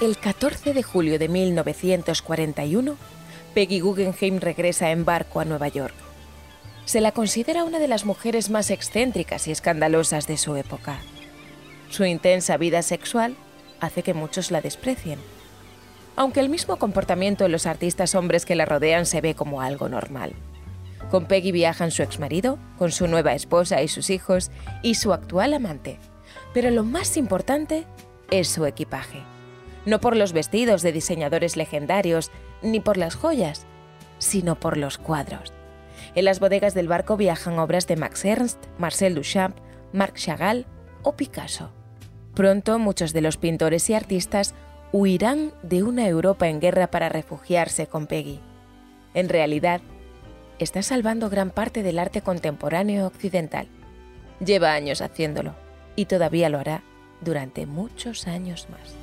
El 14 de julio de 1941, Peggy Guggenheim regresa en barco a Nueva York. Se la considera una de las mujeres más excéntricas y escandalosas de su época. Su intensa vida sexual hace que muchos la desprecien, aunque el mismo comportamiento en los artistas hombres que la rodean se ve como algo normal. Con Peggy viajan su exmarido, con su nueva esposa y sus hijos, y su actual amante. Pero lo más importante es su equipaje no por los vestidos de diseñadores legendarios, ni por las joyas, sino por los cuadros. En las bodegas del barco viajan obras de Max Ernst, Marcel Duchamp, Marc Chagall o Picasso. Pronto muchos de los pintores y artistas huirán de una Europa en guerra para refugiarse con Peggy. En realidad, está salvando gran parte del arte contemporáneo occidental. Lleva años haciéndolo y todavía lo hará durante muchos años más.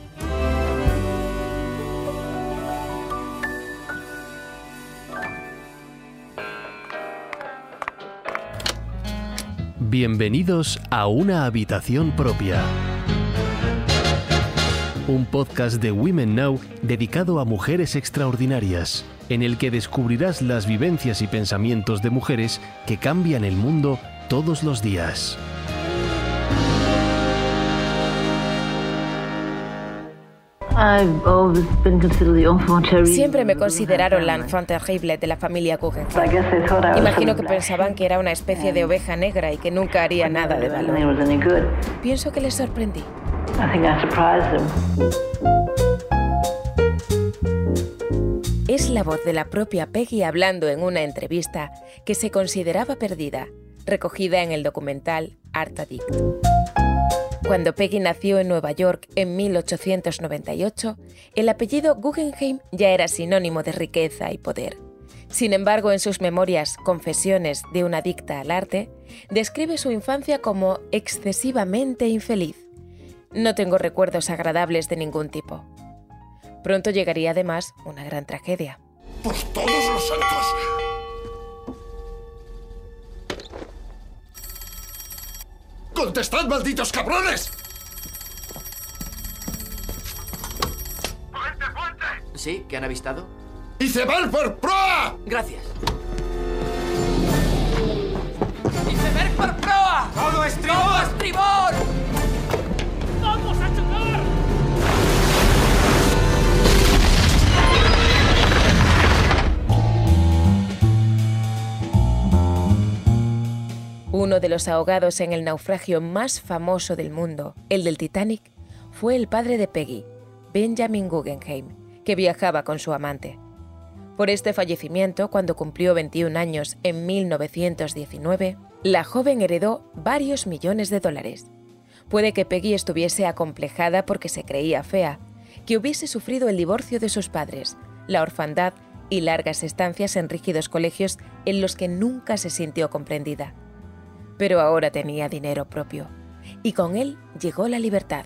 Bienvenidos a Una Habitación Propia. Un podcast de Women Now dedicado a mujeres extraordinarias, en el que descubrirás las vivencias y pensamientos de mujeres que cambian el mundo todos los días. Siempre me consideraron la enfant terrible de la familia Guggenheim. Imagino que pensaban que era una especie de oveja negra y que nunca haría nada de valor. Pienso que les sorprendí. Es la voz de la propia Peggy hablando en una entrevista que se consideraba perdida, recogida en el documental Art Addict. Cuando Peggy nació en Nueva York en 1898, el apellido Guggenheim ya era sinónimo de riqueza y poder. Sin embargo, en sus memorias Confesiones de una adicta al arte, describe su infancia como excesivamente infeliz. No tengo recuerdos agradables de ningún tipo. Pronto llegaría además una gran tragedia. ¡Por todos los santos! ¡Contestad, malditos cabrones! ¡Fuente, fuente! ¿Sí? ¿Qué han avistado? ¡Iceberg por proa! Gracias. ¡Iceberg por proa! ¡Todo estribor! ¡Todo estribor! Uno de los ahogados en el naufragio más famoso del mundo, el del Titanic, fue el padre de Peggy, Benjamin Guggenheim, que viajaba con su amante. Por este fallecimiento, cuando cumplió 21 años en 1919, la joven heredó varios millones de dólares. Puede que Peggy estuviese acomplejada porque se creía fea, que hubiese sufrido el divorcio de sus padres, la orfandad y largas estancias en rígidos colegios en los que nunca se sintió comprendida pero ahora tenía dinero propio, y con él llegó la libertad.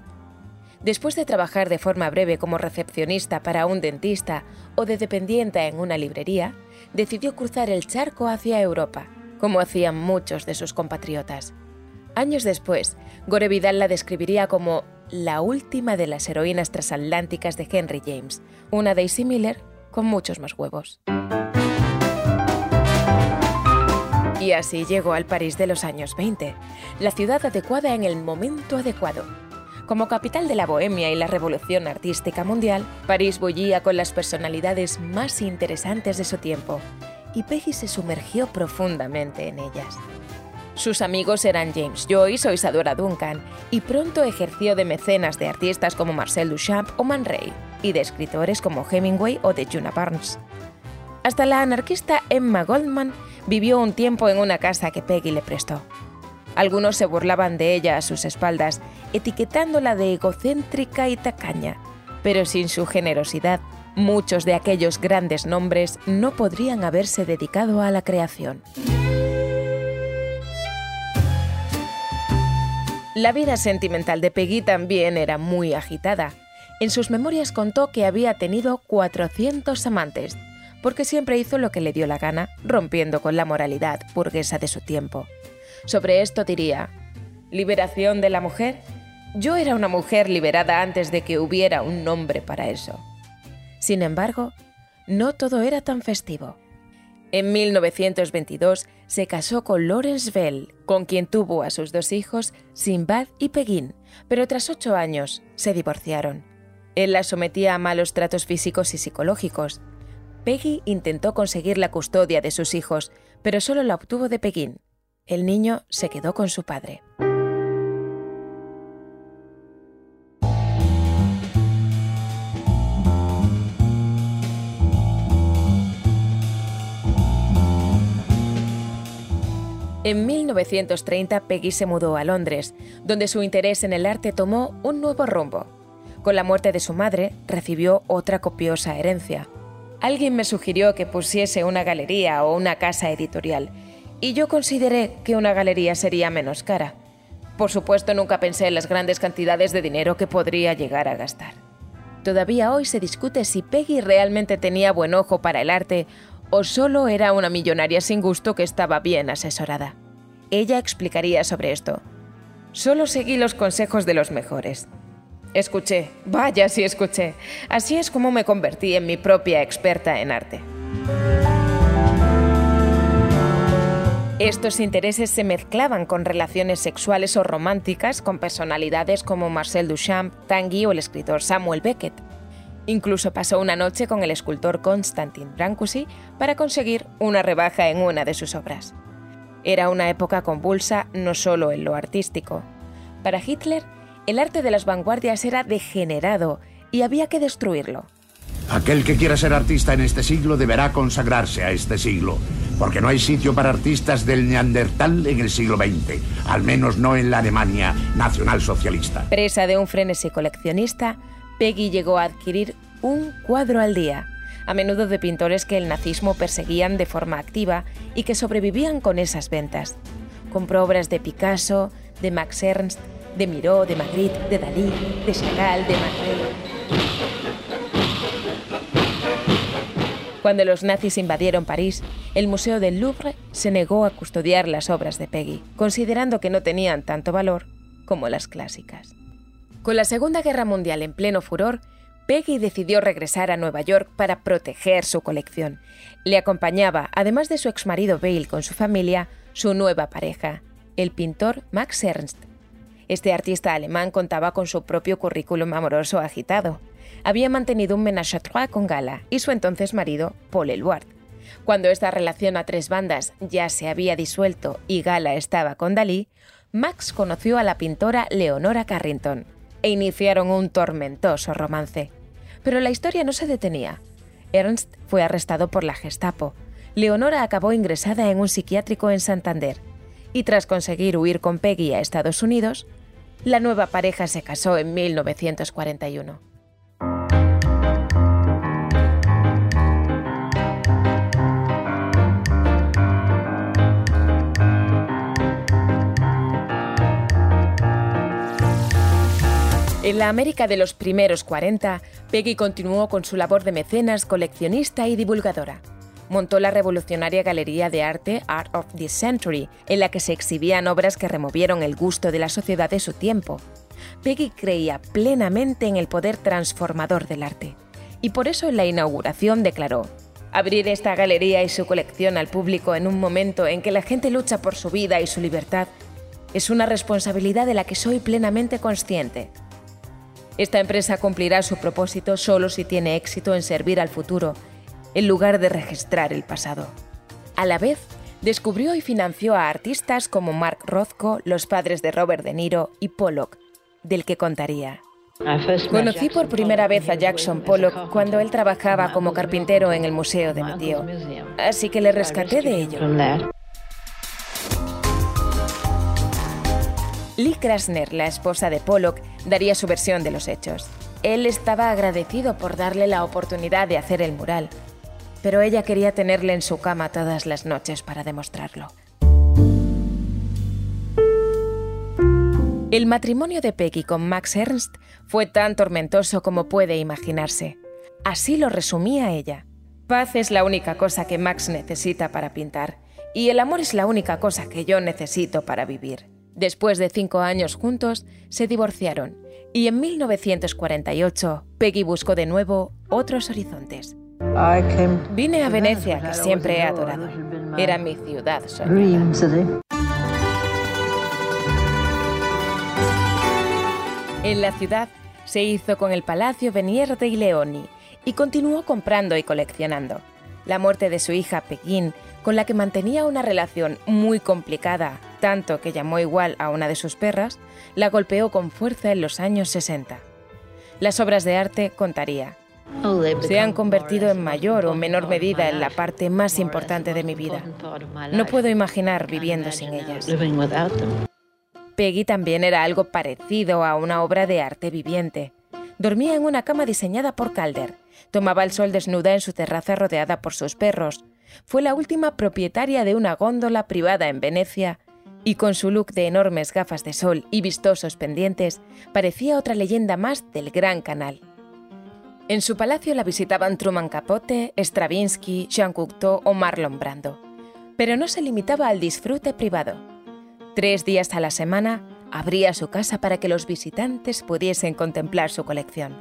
Después de trabajar de forma breve como recepcionista para un dentista o de dependienta en una librería, decidió cruzar el charco hacia Europa, como hacían muchos de sus compatriotas. Años después, Gore Vidal la describiría como la última de las heroínas transatlánticas de Henry James, una Daisy Miller con muchos más huevos. Y así llegó al París de los años 20, la ciudad adecuada en el momento adecuado. Como capital de la bohemia y la revolución artística mundial, París bullía con las personalidades más interesantes de su tiempo, y Peggy se sumergió profundamente en ellas. Sus amigos eran James Joyce o Isadora Duncan, y pronto ejerció de mecenas de artistas como Marcel Duchamp o Man Ray, y de escritores como Hemingway o de Juna Barnes. Hasta la anarquista Emma Goldman vivió un tiempo en una casa que Peggy le prestó. Algunos se burlaban de ella a sus espaldas, etiquetándola de egocéntrica y tacaña, pero sin su generosidad, muchos de aquellos grandes nombres no podrían haberse dedicado a la creación. La vida sentimental de Peggy también era muy agitada. En sus memorias contó que había tenido 400 amantes, porque siempre hizo lo que le dio la gana, rompiendo con la moralidad burguesa de su tiempo. Sobre esto diría, ¿liberación de la mujer? Yo era una mujer liberada antes de que hubiera un nombre para eso. Sin embargo, no todo era tan festivo. En 1922 se casó con Lawrence Bell, con quien tuvo a sus dos hijos, Sinbad y Peguín, pero tras ocho años se divorciaron. Él la sometía a malos tratos físicos y psicológicos. Peggy intentó conseguir la custodia de sus hijos, pero solo la obtuvo de Peguín. El niño se quedó con su padre. En 1930 Peggy se mudó a Londres, donde su interés en el arte tomó un nuevo rumbo. Con la muerte de su madre, recibió otra copiosa herencia. Alguien me sugirió que pusiese una galería o una casa editorial, y yo consideré que una galería sería menos cara. Por supuesto, nunca pensé en las grandes cantidades de dinero que podría llegar a gastar. Todavía hoy se discute si Peggy realmente tenía buen ojo para el arte o solo era una millonaria sin gusto que estaba bien asesorada. Ella explicaría sobre esto. Solo seguí los consejos de los mejores. Escuché, vaya si escuché. Así es como me convertí en mi propia experta en arte. Estos intereses se mezclaban con relaciones sexuales o románticas con personalidades como Marcel Duchamp, Tanguy o el escritor Samuel Beckett. Incluso pasó una noche con el escultor Constantin Brancusi para conseguir una rebaja en una de sus obras. Era una época convulsa no solo en lo artístico. Para Hitler, el arte de las vanguardias era degenerado y había que destruirlo. Aquel que quiera ser artista en este siglo deberá consagrarse a este siglo, porque no hay sitio para artistas del Neandertal en el siglo XX, al menos no en la Alemania nacionalsocialista. Presa de un frenesí coleccionista, Peggy llegó a adquirir un cuadro al día, a menudo de pintores que el nazismo perseguían de forma activa y que sobrevivían con esas ventas. Compró obras de Picasso, de Max Ernst, de Miró, de Magritte, de Dalí, de Chagall, de Manet. Cuando los nazis invadieron París, el Museo del Louvre se negó a custodiar las obras de Peggy, considerando que no tenían tanto valor como las clásicas. Con la Segunda Guerra Mundial en pleno furor, Peggy decidió regresar a Nueva York para proteger su colección. Le acompañaba, además de su exmarido Bale con su familia, su nueva pareja, el pintor Max Ernst. Este artista alemán contaba con su propio currículum amoroso agitado había mantenido un ménage à trois con Gala y su entonces marido, Paul Eluard. Cuando esta relación a tres bandas ya se había disuelto y Gala estaba con Dalí, Max conoció a la pintora Leonora Carrington e iniciaron un tormentoso romance. Pero la historia no se detenía. Ernst fue arrestado por la Gestapo. Leonora acabó ingresada en un psiquiátrico en Santander. Y tras conseguir huir con Peggy a Estados Unidos, la nueva pareja se casó en 1941. En la América de los primeros 40, Peggy continuó con su labor de mecenas, coleccionista y divulgadora. Montó la revolucionaria galería de arte Art of the Century, en la que se exhibían obras que removieron el gusto de la sociedad de su tiempo. Peggy creía plenamente en el poder transformador del arte, y por eso en la inauguración declaró, Abrir esta galería y su colección al público en un momento en que la gente lucha por su vida y su libertad es una responsabilidad de la que soy plenamente consciente. Esta empresa cumplirá su propósito solo si tiene éxito en servir al futuro, en lugar de registrar el pasado. A la vez, descubrió y financió a artistas como Mark Rothko, los padres de Robert De Niro y Pollock, del que contaría. Conocí por primera vez a Jackson Pollock cuando él trabajaba como carpintero en el museo de mi tío, así que le rescaté de ello. Lee Krasner, la esposa de Pollock, daría su versión de los hechos. Él estaba agradecido por darle la oportunidad de hacer el mural, pero ella quería tenerle en su cama todas las noches para demostrarlo. El matrimonio de Peggy con Max Ernst fue tan tormentoso como puede imaginarse. Así lo resumía ella. Paz es la única cosa que Max necesita para pintar, y el amor es la única cosa que yo necesito para vivir. Después de cinco años juntos, se divorciaron, y en 1948 Peggy buscó de nuevo otros horizontes. Vine a Venecia, que siempre he adorado. Era mi ciudad soñada. En la ciudad se hizo con el Palacio Venier dei Leoni y continuó comprando y coleccionando. La muerte de su hija Peggy, con la que mantenía una relación muy complicada, tanto que llamó igual a una de sus perras, la golpeó con fuerza en los años 60. Las obras de arte contaría. Se han convertido en mayor o menor medida en la parte más importante de mi vida. No puedo imaginar viviendo sin ellas. Peggy también era algo parecido a una obra de arte viviente. Dormía en una cama diseñada por Calder. Tomaba el sol desnuda en su terraza rodeada por sus perros. Fue la última propietaria de una góndola privada en Venecia y con su look de enormes gafas de sol y vistosos pendientes, parecía otra leyenda más del Gran Canal. En su palacio la visitaban Truman Capote, Stravinsky, Jean Cocteau o Marlon Brando. Pero no se limitaba al disfrute privado. Tres días a la semana abría su casa para que los visitantes pudiesen contemplar su colección.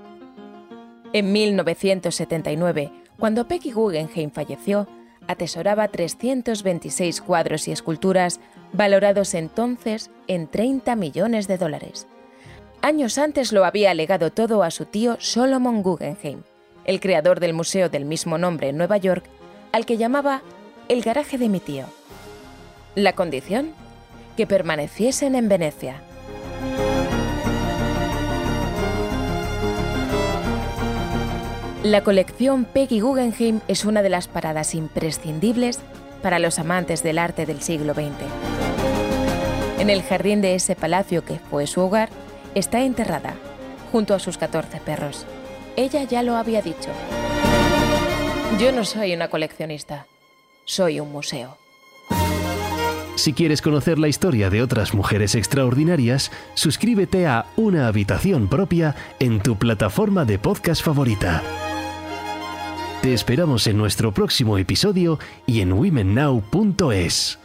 En 1979, cuando Peggy Guggenheim falleció, atesoraba 326 cuadros y esculturas valorados entonces en 30 millones de dólares. Años antes lo había legado todo a su tío Solomon Guggenheim, el creador del museo del mismo nombre en Nueva York, al que llamaba el garaje de mi tío. La condición que permaneciesen en Venecia. La colección Peggy Guggenheim es una de las paradas imprescindibles para los amantes del arte del siglo XX. En el jardín de ese palacio que fue su hogar, está enterrada, junto a sus 14 perros. Ella ya lo había dicho. Yo no soy una coleccionista, soy un museo. Si quieres conocer la historia de otras mujeres extraordinarias, suscríbete a Una habitación propia en tu plataforma de podcast favorita. Te esperamos en nuestro próximo episodio y en womennow.es.